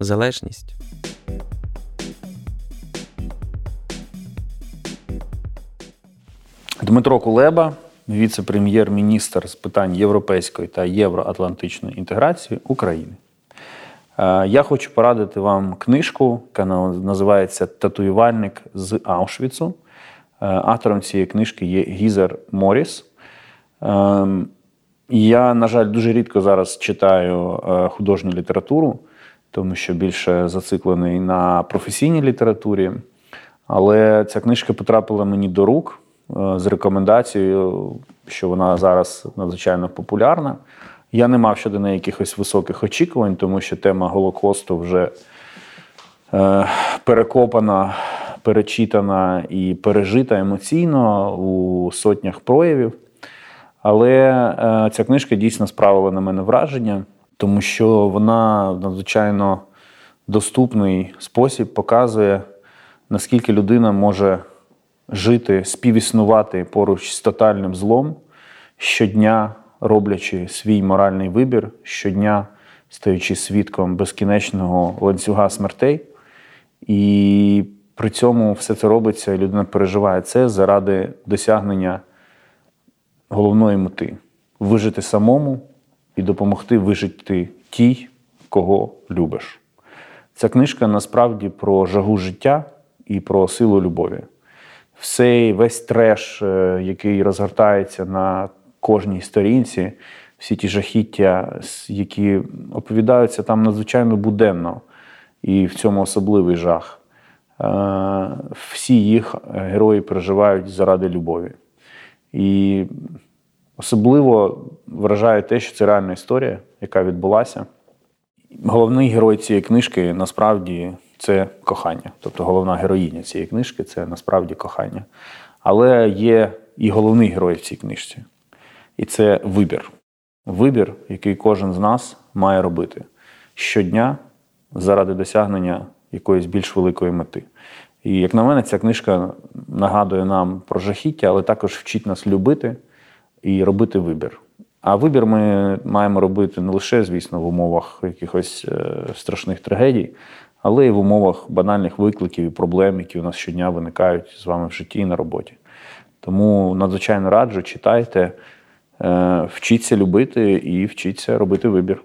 залежність. Дмитро Кулеба, віце-прем'єр-міністр з питань європейської та євроатлантичної інтеграції України. Е, я хочу порадити вам книжку, яка називається Татуювальник з Аушвіцу. Е, автором цієї книжки є Гізер Моріс. Ем, я, на жаль, дуже рідко зараз читаю е, художню літературу, тому що більше зациклений на професійній літературі. Але ця книжка потрапила мені до рук з рекомендацією, що вона зараз надзвичайно популярна. Я не мав щодо неї якихось високих очікувань, тому що тема Голокосту вже е, перекопана, перечитана і пережита емоційно у сотнях проявів. Але е, ця книжка дійсно справила на мене враження, тому що вона в надзвичайно доступний спосіб показує, наскільки людина може жити, співіснувати поруч з тотальним злом щодня роблячи свій моральний вибір щодня, стаючи свідком безкінечного ланцюга смертей. І при цьому все це робиться, і людина переживає це заради досягнення головної мети вижити самому і допомогти вижити тій, кого любиш. Ця книжка насправді про жагу життя і про силу любові. Всей весь треш, е, який розгортається на кожній сторінці, всі ті жахіття, які оповідаються там надзвичайно буденно, і в цьому особливий жах. Е, всі їх герої переживають заради любові. І особливо вражає те, що це реальна історія, яка відбулася. Головний герой цієї книжки насправді це кохання. Тобто головна героїня цієї книжки це насправді кохання. Але є і головний герой в цій книжці. І це вибір. Вибір, який кожен з нас має робити щодня заради досягнення якоїсь більш великої мети. І, як на мене, ця книжка нагадує нам про жахіття, але також вчить нас любити і робити вибір. А вибір ми маємо робити не лише, звісно, в умовах якихось е, страшних трагедій, але й в умовах банальних викликів і проблем, які у нас щодня виникають з вами в житті і на роботі. Тому надзвичайно раджу, читайте. Е, вчіться любити і вчіться робити вибір.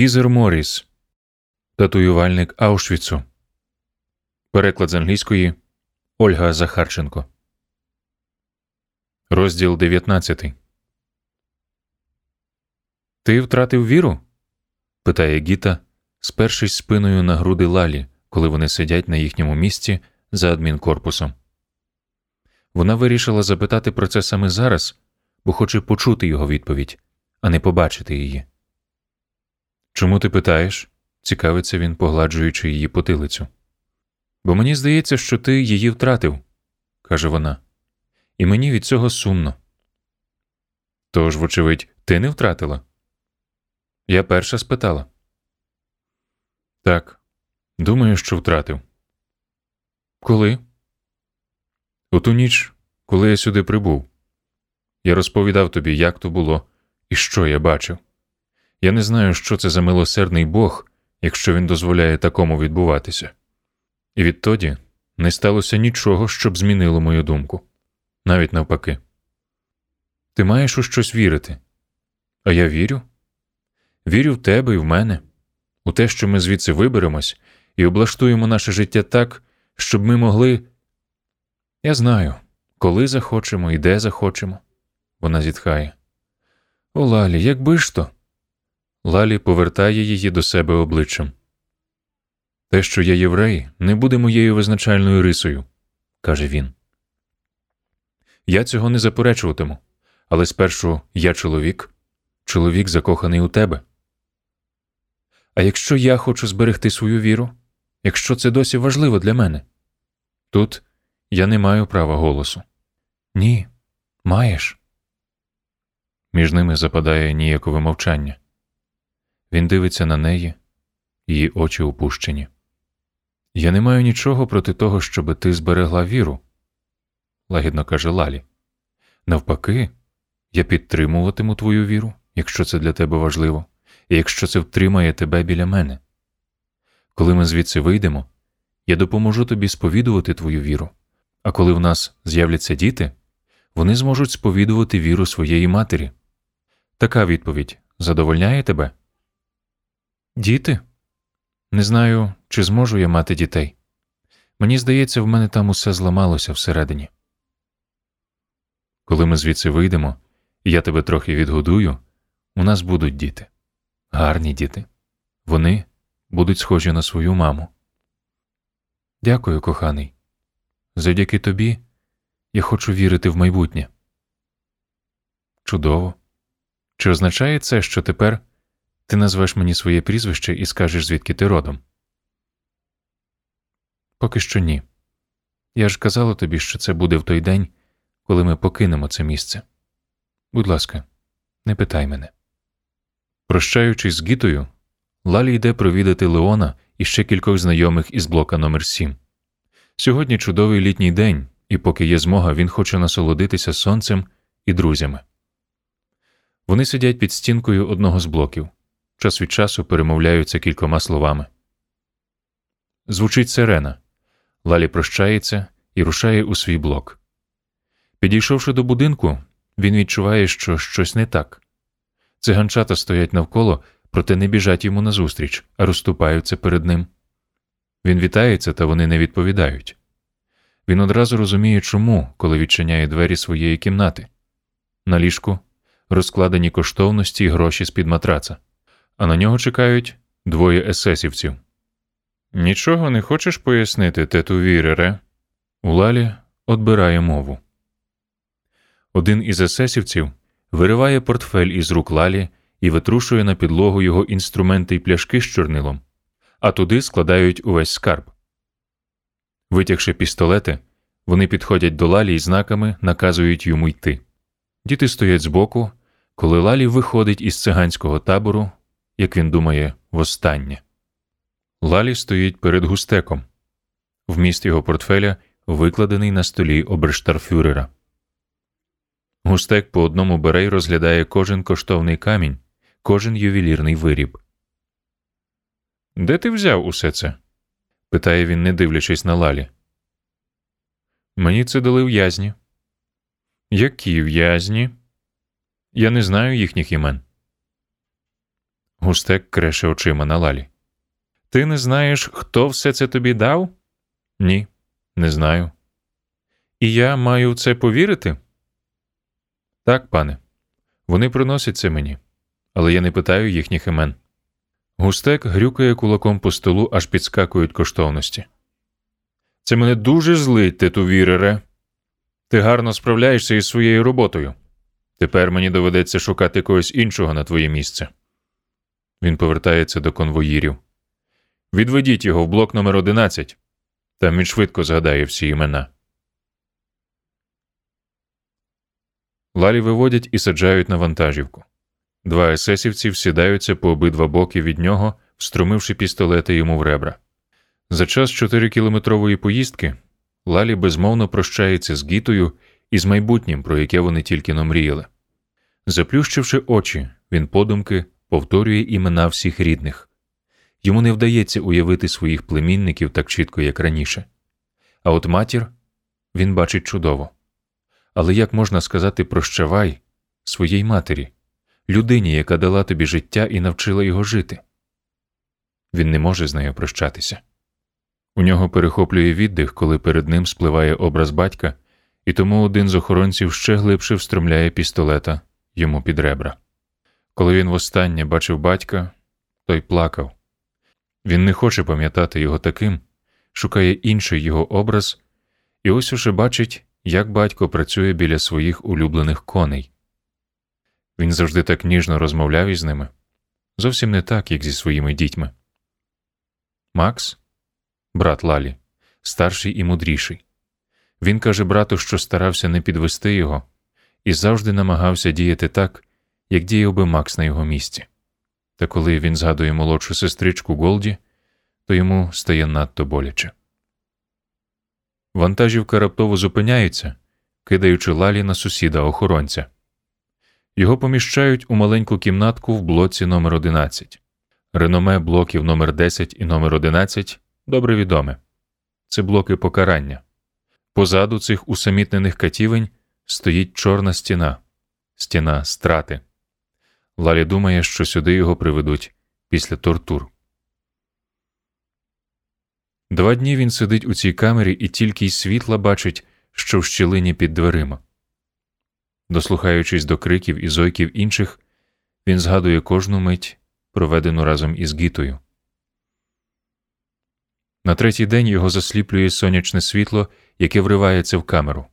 Гізер Моріс. Татуювальник Аушвіцу. Переклад з англійської Ольга Захарченко. Розділ 19 ти втратив віру? питає Гіта, спершись спиною на груди Лалі, коли вони сидять на їхньому місці за адмінкорпусом. Вона вирішила запитати про це саме зараз, бо хоче почути його відповідь, а не побачити її. Чому ти питаєш? цікавиться він, погладжуючи її потилицю. Бо мені здається, що ти її втратив, каже вона, і мені від цього сумно. Тож, вочевидь, ти не втратила? Я перша спитала. Так, думаю, що втратив. Коли? У ту ніч, коли я сюди прибув. Я розповідав тобі, як то було і що я бачив. Я не знаю, що це за милосердний Бог, якщо він дозволяє такому відбуватися. І відтоді не сталося нічого, щоб змінило мою думку, навіть навпаки. Ти маєш у щось вірити, а я вірю. Вірю в тебе і в мене, у те, що ми звідси виберемось і облаштуємо наше життя так, щоб ми могли. Я знаю, коли захочемо і де захочемо. Вона зітхає. О, Лалі, якби ж то. Лалі повертає її до себе обличчям. Те, що я єврей, не буде моєю визначальною рисою, каже він. Я цього не заперечуватиму, але спершу я чоловік, чоловік закоханий у тебе. А якщо я хочу зберегти свою віру, якщо це досі важливо для мене, тут я не маю права голосу. Ні, маєш. Між ними западає ніякове мовчання. Він дивиться на неї, її очі опущені. Я не маю нічого проти того, щоби ти зберегла віру, лагідно каже Лалі. Навпаки, я підтримуватиму твою віру, якщо це для тебе важливо, і якщо це втримає тебе біля мене. Коли ми звідси вийдемо, я допоможу тобі сповідувати твою віру, а коли в нас з'являться діти, вони зможуть сповідувати віру своєї матері. Така відповідь задовольняє тебе? Діти? Не знаю, чи зможу я мати дітей. Мені здається, в мене там усе зламалося всередині. Коли ми звідси вийдемо, і я тебе трохи відгодую, у нас будуть діти. Гарні діти. Вони будуть схожі на свою маму. Дякую, коханий. Завдяки тобі я хочу вірити в майбутнє. Чудово. Чи означає це, що тепер ти назвеш мені своє прізвище і скажеш, звідки ти родом? Поки що ні. Я ж казала тобі, що це буде в той день, коли ми покинемо це місце. Будь ласка, не питай мене. Прощаючись з Гітою, Лалі йде провідати Леона і ще кількох знайомих із блока номер 7 Сьогодні чудовий літній день, і поки є змога, він хоче насолодитися сонцем і друзями. Вони сидять під стінкою одного з блоків, час від часу перемовляються кількома словами. Звучить сирена. Лалі прощається і рушає у свій блок. Підійшовши до будинку, він відчуває, що щось не так. Циганчата стоять навколо, проте не біжать йому назустріч, а розступаються перед ним. Він вітається, та вони не відповідають. Він одразу розуміє, чому, коли відчиняє двері своєї кімнати. На ліжку розкладені коштовності й гроші з під матраца, а на нього чекають двоє есесівців. Нічого не хочеш пояснити, тету Вірере? У Лалі одбирає мову. Один із есесівців вириває портфель із рук Лалі і витрушує на підлогу його інструменти й пляшки з чорнилом, а туди складають увесь скарб. Витягши пістолети, вони підходять до Лалі і знаками наказують йому йти. Діти стоять збоку, коли Лалі виходить із циганського табору, як він думає, востаннє. Лалі стоїть перед густеком. Вміст його портфеля викладений на столі оберштарфюрера. Густек по одному бере й розглядає кожен коштовний камінь, кожен ювелірний виріб. Де ти взяв усе це? питає він, не дивлячись на Лалі. Мені це дали в'язні. Які в'язні? Я не знаю їхніх імен. Густек креше очима на Лалі. Ти не знаєш, хто все це тобі дав? Ні, не знаю. І я маю в це повірити? Так, пане. Вони приносять це мені, але я не питаю їхніх імен. Густек грюкає кулаком по столу, аж підскакують коштовності. Це мене дуже злить, тету Вірере. Ти гарно справляєшся із своєю роботою. Тепер мені доведеться шукати когось іншого на твоє місце. Він повертається до конвоїрів. Відведіть його в блок номер 11. Там він швидко згадає всі імена. Лалі виводять і саджають на вантажівку. Два есесівці сідаються по обидва боки від нього, вструмивши пістолети йому в ребра. За час чотирикілометрової поїздки Лалі безмовно прощається з Гітою і з майбутнім, про яке вони тільки намріяли. Заплющивши очі, він подумки повторює імена всіх рідних. Йому не вдається уявити своїх племінників так чітко, як раніше. А от матір він бачить чудово. Але як можна сказати прощавай своїй матері, людині, яка дала тобі життя і навчила його жити? Він не може з нею прощатися. У нього перехоплює віддих, коли перед ним спливає образ батька, і тому один з охоронців ще глибше встромляє пістолета йому під ребра. Коли він востаннє бачив батька, той плакав. Він не хоче пам'ятати його таким, шукає інший його образ, і ось уже бачить, як батько працює біля своїх улюблених коней. Він завжди так ніжно розмовляв із ними, зовсім не так, як зі своїми дітьми. Макс, брат Лалі, старший і мудріший. Він каже брату, що старався не підвести його, і завжди намагався діяти так, як діяв би Макс на його місці. Та коли він згадує молодшу сестричку Голді, то йому стає надто боляче. Вантажівка раптово зупиняється, кидаючи лалі на сусіда охоронця. Його поміщають у маленьку кімнатку в блоці номер 11 Реноме блоків номер 10 і номер 11 добре відоме це блоки покарання. Позаду цих усамітнених катівень стоїть чорна стіна, стіна страти. Лалі думає, що сюди його приведуть після тортур. Два дні він сидить у цій камері і тільки й світла бачить, що в щілині під дверима. Дослухаючись до криків і зойків інших, він згадує кожну мить, проведену разом із Гітою. На третій день його засліплює сонячне світло, яке вривається в камеру.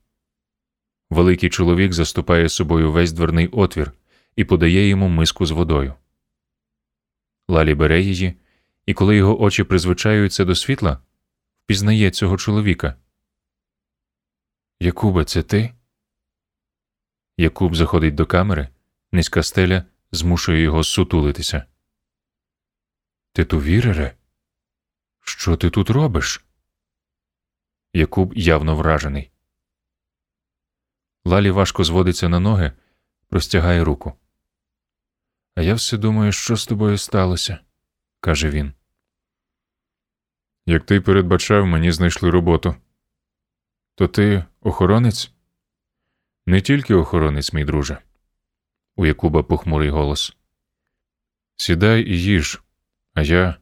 Великий чоловік заступає собою весь дверний отвір і подає йому миску з водою. Лалі бере її, і коли його очі призвичаються до світла, впізнає цього чоловіка. Якубе, це ти? Якуб заходить до камери, низька стеля змушує його сутулитися. Ти ту вірере? Що ти тут робиш? Якуб явно вражений. Лалі важко зводиться на ноги, простягає руку. А я все думаю, що з тобою сталося, каже він. Як ти передбачав, мені знайшли роботу. То ти охоронець? Не тільки охоронець, мій друже. У Якуба похмурий голос. Сідай і їж, а я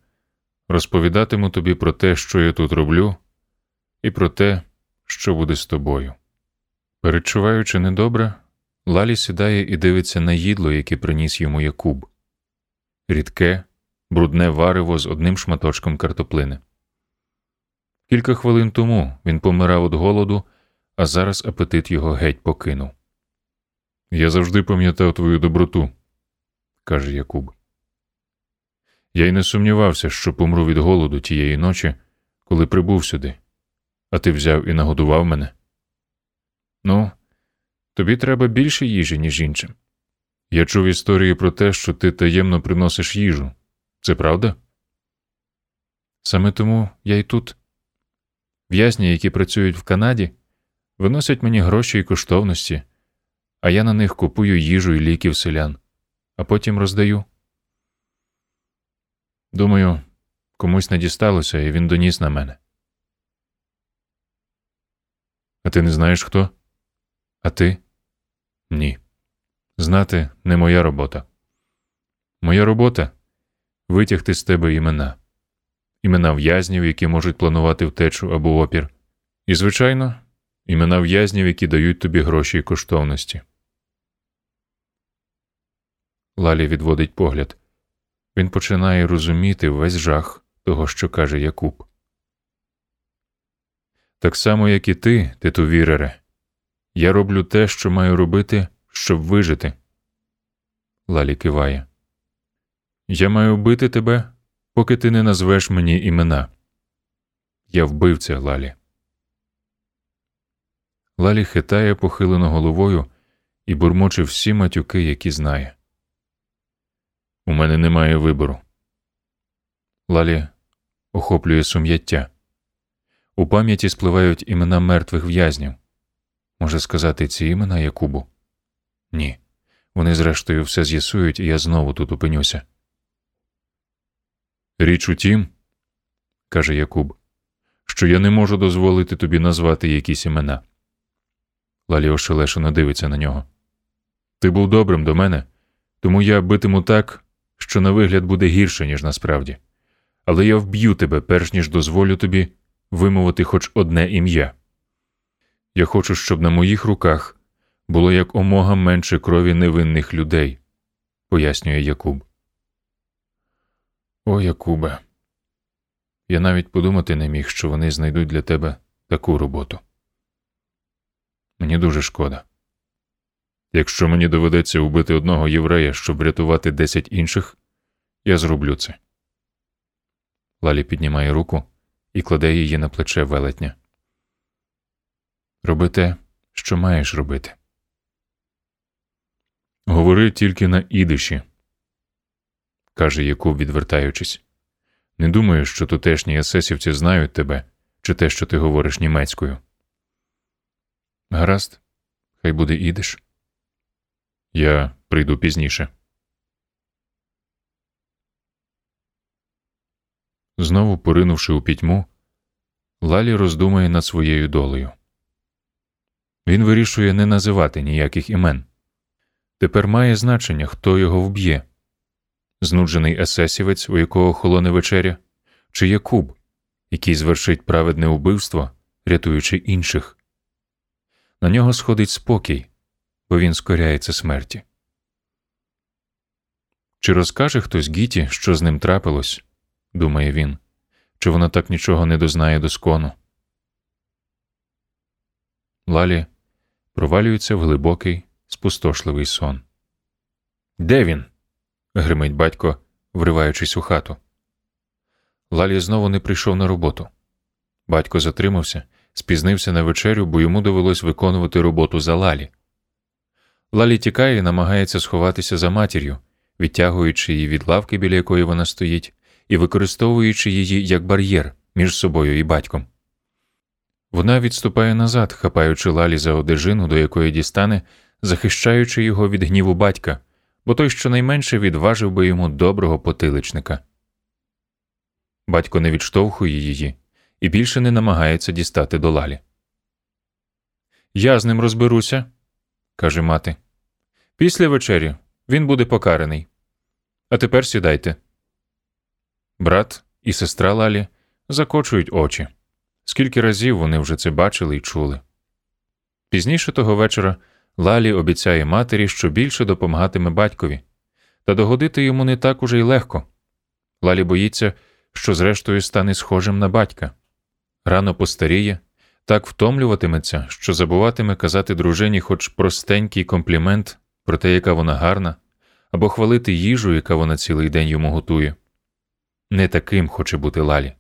розповідатиму тобі про те, що я тут роблю, і про те, що буде з тобою. Перечуваючи недобре, Лалі сідає і дивиться на їдло, яке приніс йому Якуб рідке, брудне варево з одним шматочком картоплини. Кілька хвилин тому він помирав від голоду, а зараз апетит його геть покинув. Я завжди пам'ятав твою доброту, каже Якуб. Я й не сумнівався, що помру від голоду тієї ночі, коли прибув сюди, а ти взяв і нагодував мене. Ну, тобі треба більше їжі, ніж іншим. Я чув історії про те, що ти таємно приносиш їжу. Це правда? Саме тому я й тут. В'язні, які працюють в Канаді, виносять мені гроші і коштовності, а я на них купую їжу і ліків селян, а потім роздаю. Думаю, комусь не дісталося, і він доніс на мене. А ти не знаєш хто? А ти? Ні. Знати не моя робота. Моя робота витягти з тебе імена, імена в'язнів, які можуть планувати втечу або опір, і, звичайно, імена в'язнів, які дають тобі гроші і коштовності. Лалі відводить погляд. Він починає розуміти весь жах того, що каже Якуб. Так само, як і ти, титувірере, я роблю те, що маю робити, щоб вижити. Лалі киває. Я маю бити тебе, поки ти не назвеш мені імена. Я вбивця Лалі. Лалі хитає похилено головою і бурмоче всі матюки, які знає. У мене немає вибору. Лалі охоплює сум'яття. У пам'яті спливають імена мертвих в'язнів. Може сказати ці імена Якубу? Ні. Вони, зрештою, все з'ясують, і я знову тут опинюся. Річ у тім, каже Якуб, що я не можу дозволити тобі назвати якісь імена. Лалі ошелешено дивиться на нього. Ти був добрим до мене, тому я битиму так, що на вигляд буде гірше, ніж насправді, але я вб'ю тебе, перш ніж дозволю тобі вимовити хоч одне ім'я. Я хочу, щоб на моїх руках було як омога менше крові невинних людей, пояснює Якуб. О, Якубе, Я навіть подумати не міг, що вони знайдуть для тебе таку роботу. Мені дуже шкода. Якщо мені доведеться убити одного єврея, щоб врятувати десять інших, я зроблю це. Лалі піднімає руку і кладе її на плече велетня. Роби те, що маєш робити. Говори тільки на ідиші, каже Якуб, відвертаючись. Не думаю, що тутешні есесівці знають тебе чи те, що ти говориш німецькою. Гаразд, хай буде ідиш. Я прийду пізніше. Знову поринувши у пітьму, Лалі роздумує над своєю долею. Він вирішує не називати ніяких імен. Тепер має значення, хто його вб'є знуджений есесівець, у якого холоне вечеря, чи Якуб, який звершить праведне убивство, рятуючи інших. На нього сходить спокій, бо він скоряється смерті. Чи розкаже хтось Гіті, що з ним трапилось, думає він, чи вона так нічого не дознає доскону. Лалі провалюється в глибокий, спустошливий сон. Де він? гримить батько, вриваючись у хату. Лалі знову не прийшов на роботу. Батько затримався, спізнився на вечерю, бо йому довелось виконувати роботу за Лалі. Лалі тікає і намагається сховатися за матір'ю, відтягуючи її від лавки, біля якої вона стоїть, і використовуючи її як бар'єр між собою і батьком. Вона відступає назад, хапаючи лалі за одежину, до якої дістане, захищаючи його від гніву батька, бо той щонайменше відважив би йому доброго потиличника. Батько не відштовхує її і більше не намагається дістати до лалі. Я з ним розберуся, каже мати. Після вечері він буде покараний. А тепер сідайте. Брат і сестра Лалі закочують очі. Скільки разів вони вже це бачили і чули. Пізніше того вечора Лалі обіцяє матері, що більше допомагатиме батькові, та догодити йому не так уже й легко. Лалі боїться, що зрештою стане схожим на батька. Рано постаріє, так втомлюватиметься, що забуватиме казати дружині хоч простенький комплімент про те, яка вона гарна, або хвалити їжу, яка вона цілий день йому готує. Не таким хоче бути Лалі.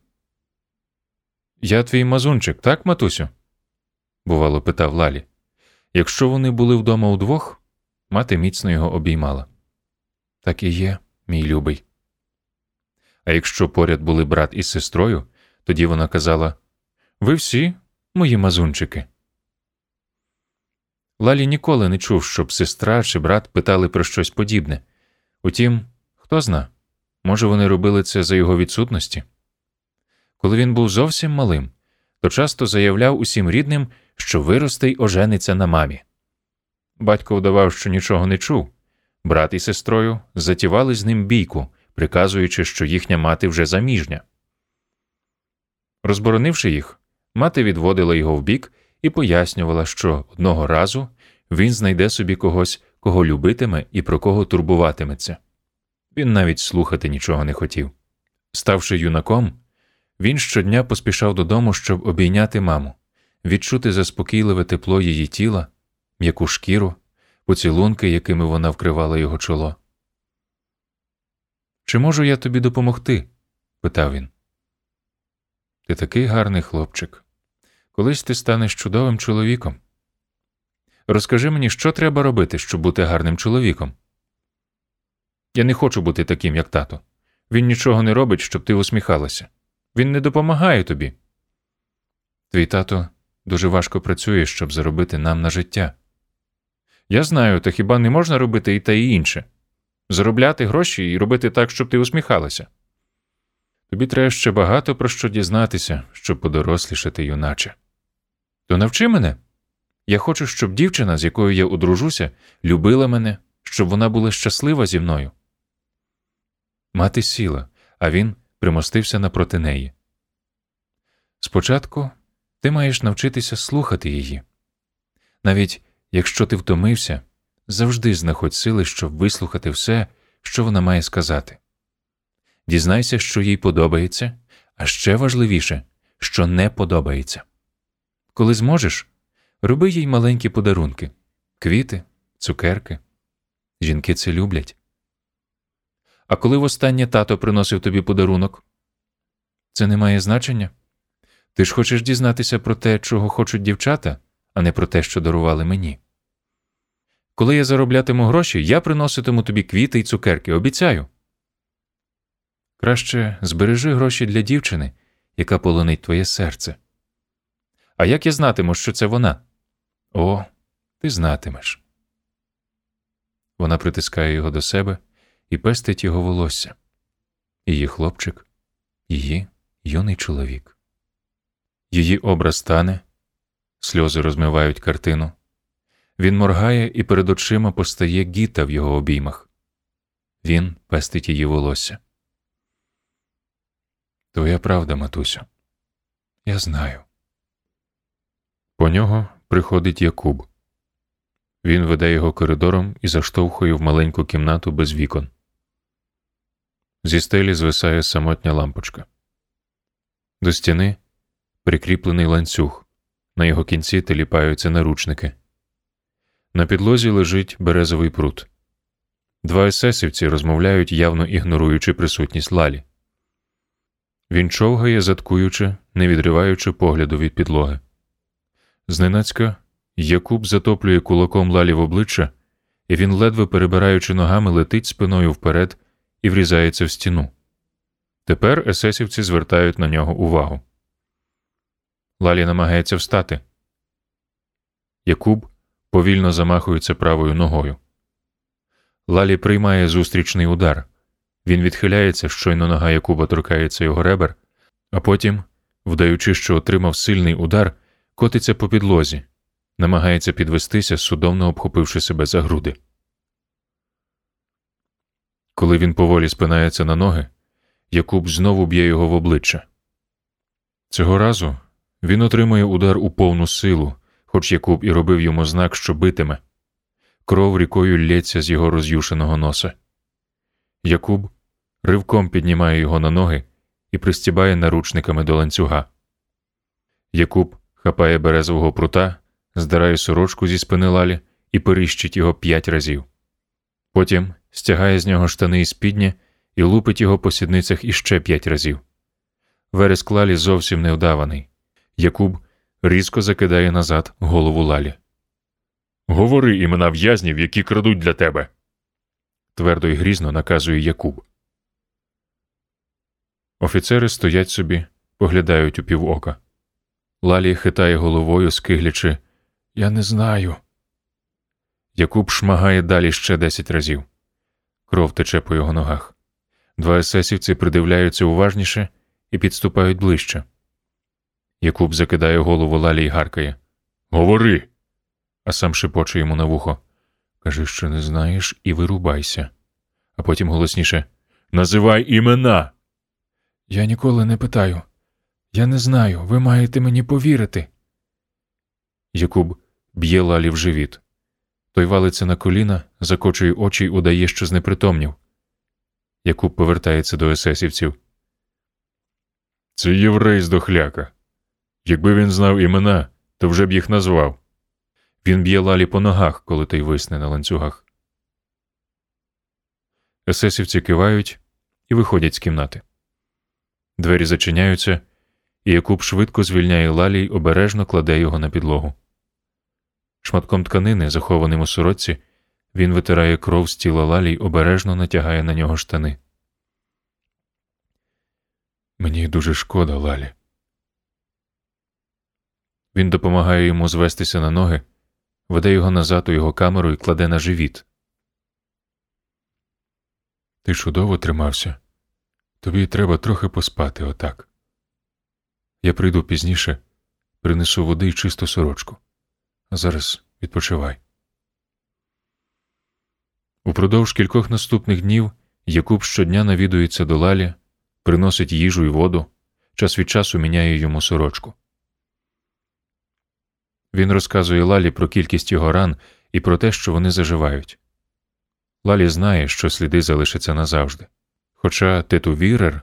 Я твій мазунчик, так, матусю? бувало, питав Лалі. Якщо вони були вдома удвох, мати міцно його обіймала. Так і є, мій любий. А якщо поряд були брат із сестрою, тоді вона казала Ви всі мої мазунчики. Лалі ніколи не чув, щоб сестра чи брат питали про щось подібне. Утім, хто зна, може, вони робили це за його відсутності. Коли він був зовсім малим, то часто заявляв усім рідним, що виросте й ожениться на мамі. Батько вдавав, що нічого не чув. Брат і сестрою затівали з ним бійку, приказуючи, що їхня мати вже заміжня. Розборонивши їх, мати відводила його вбік і пояснювала, що одного разу він знайде собі когось, кого любитиме і про кого турбуватиметься. Він навіть слухати нічого не хотів. Ставши юнаком, він щодня поспішав додому, щоб обійняти маму, відчути заспокійливе тепло її тіла, м'яку шкіру, поцілунки, якими вона вкривала його чоло. Чи можу я тобі допомогти? питав він. Ти такий гарний хлопчик. Колись ти станеш чудовим чоловіком. Розкажи мені, що треба робити, щоб бути гарним чоловіком. Я не хочу бути таким, як тато. Він нічого не робить, щоб ти усміхалася. Він не допомагає тобі. Твій тато дуже важко працює, щоб заробити нам на життя. Я знаю, та хіба не можна робити і те і інше заробляти гроші і робити так, щоб ти усміхалася. Тобі треба ще багато про що дізнатися, щоб подорослішати, юначе. То навчи мене. Я хочу, щоб дівчина, з якою я одружуся, любила мене, щоб вона була щаслива зі мною. Мати сіла, а він примостився напроти неї. Спочатку ти маєш навчитися слухати її. Навіть якщо ти втомився, завжди знаходь сили, щоб вислухати все, що вона має сказати. Дізнайся, що їй подобається, а ще важливіше, що не подобається. Коли зможеш, роби їй маленькі подарунки квіти, цукерки. Жінки це люблять. А коли востаннє тато приносив тобі подарунок? Це не має значення. Ти ж хочеш дізнатися про те, чого хочуть дівчата, а не про те, що дарували мені. Коли я зароблятиму гроші, я приноситиму тобі квіти й цукерки, обіцяю. Краще збережи гроші для дівчини, яка полонить твоє серце. А як я знатиму, що це вона? О, ти знатимеш. Вона притискає його до себе і пестить його волосся. Її хлопчик, її юний чоловік. Її образ тане, сльози розмивають картину. Він моргає і перед очима постає гіта в його обіймах. Він пестить її волосся. Твоя правда, матусю. Я знаю. По нього приходить Якуб. Він веде його коридором і заштовхує в маленьку кімнату без вікон. Зі стелі звисає самотня лампочка. До стіни прикріплений ланцюг, на його кінці теліпаються наручники. На підлозі лежить березовий прут. Два есесівці розмовляють, явно ігноруючи присутність лалі. Він човгає, заткуючи, не відриваючи погляду від підлоги. Зненацька Якуб затоплює кулаком лалі в обличчя, і він, ледве перебираючи ногами, летить спиною вперед і врізається в стіну. Тепер есесівці звертають на нього увагу. Лалі намагається встати. Якуб повільно замахується правою ногою. Лалі приймає зустрічний удар. Він відхиляється, щойно нога Якуба торкається його ребер, а потім, вдаючи, що отримав сильний удар, котиться по підлозі, намагається підвестися, судомно обхопивши себе за груди. Коли він поволі спинається на ноги, Якуб знову б'є його в обличчя. Цього разу він отримує удар у повну силу, хоч Якуб і робив йому знак, що битиме. Кров рікою лється з його роз'юшеного носа. Якуб ривком піднімає його на ноги і пристібає наручниками до ланцюга. Якуб хапає березового прута, здирає сорочку зі спини лалі і перищить його п'ять разів. Потім стягає з нього штани і спідні і лупить його по сідницях іще п'ять разів. Вереск лалі зовсім невдаваний. Якуб різко закидає назад голову лалі. Говори імена в'язнів, які крадуть для тебе. твердо й грізно наказує Якуб. Офіцери стоять собі, поглядають у півока. Лалі хитає головою, скиглячи Я не знаю. Якуб шмагає далі ще десять разів. Кров тече по його ногах. Два есесівці придивляються уважніше і підступають ближче. Якуб закидає голову Лалі й гаркає Говори. А сам шепоче йому на вухо. Кажи, що не знаєш, і вирубайся. А потім голосніше Називай імена. Я ніколи не питаю. Я не знаю, ви маєте мені повірити. Якуб б'є Лалі в живіт. Той валиться на коліна, закочує очі й удає, що знепритомнів. Якуб повертається до есесівців. Це єврей з дохляка. Якби він знав імена, то вже б їх назвав. Він б'є лалі по ногах, коли той висне на ланцюгах. Есесівці кивають і виходять з кімнати. Двері зачиняються, і Якуб швидко звільняє лалі й обережно кладе його на підлогу. Шматком тканини, захованим у сорочці, він витирає кров з тіла лалі й обережно натягає на нього штани. Мені дуже шкода, Лалі. Він допомагає йому звестися на ноги, веде його назад у його камеру і кладе на живіт. Ти чудово тримався. Тобі треба трохи поспати отак. Я прийду пізніше, принесу води й чисту сорочку. Зараз відпочивай. Упродовж кількох наступних днів Якуб щодня навідується до Лалі, приносить їжу і воду, час від часу міняє йому сорочку. Він розказує Лалі про кількість його ран і про те, що вони заживають. Лалі знає, що сліди залишаться назавжди. Хоча Тету Вірер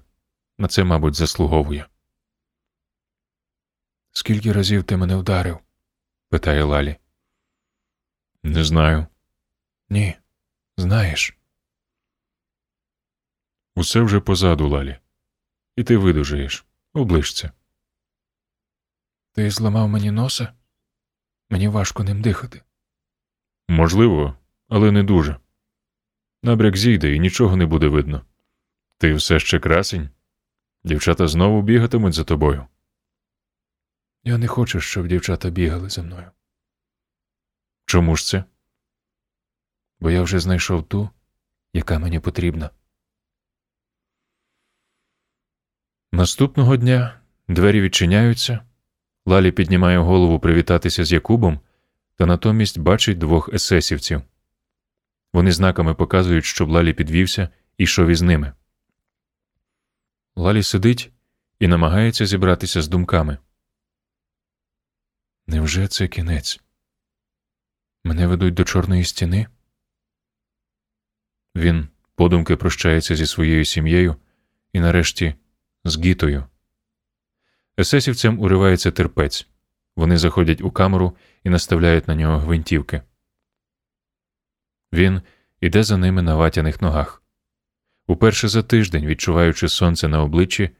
на це, мабуть, заслуговує. Скільки разів ти мене вдарив? Питає Лалі. Не знаю. Ні, знаєш. Усе вже позаду, Лалі. І ти видужаєш. Оближся. Ти зламав мені носа? Мені важко ним дихати. Можливо, але не дуже. Набряк зійде і нічого не буде видно. Ти все ще красень. Дівчата знову бігатимуть за тобою. Я не хочу, щоб дівчата бігали за мною. Чому ж це? Бо я вже знайшов ту, яка мені потрібна. Наступного дня двері відчиняються. Лалі піднімає голову привітатися з Якубом, та натомість бачить двох есесівців. Вони знаками показують, щоб Лалі підвівся і йшов із ними. Лалі сидить і намагається зібратися з думками. Невже це кінець? Мене ведуть до чорної стіни? Він подумки прощається зі своєю сім'єю і, нарешті, з гітою. Есесівцям уривається терпець. Вони заходять у камеру і наставляють на нього гвинтівки. Він іде за ними на ватяних ногах. Уперше за тиждень, відчуваючи сонце на обличчі,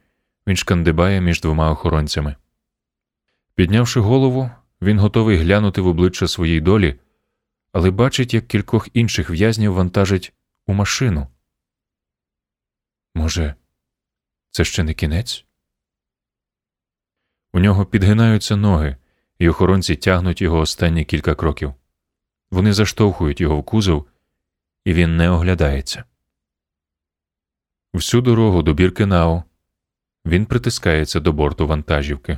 він шкандибає між двома охоронцями. Піднявши голову, він готовий глянути в обличчя своїй долі, але бачить, як кількох інших в'язнів вантажить у машину. Може, це ще не кінець? У нього підгинаються ноги, і охоронці тягнуть його останні кілька кроків. Вони заштовхують його в кузов, і він не оглядається. Всю дорогу до Біркенау він притискається до борту вантажівки.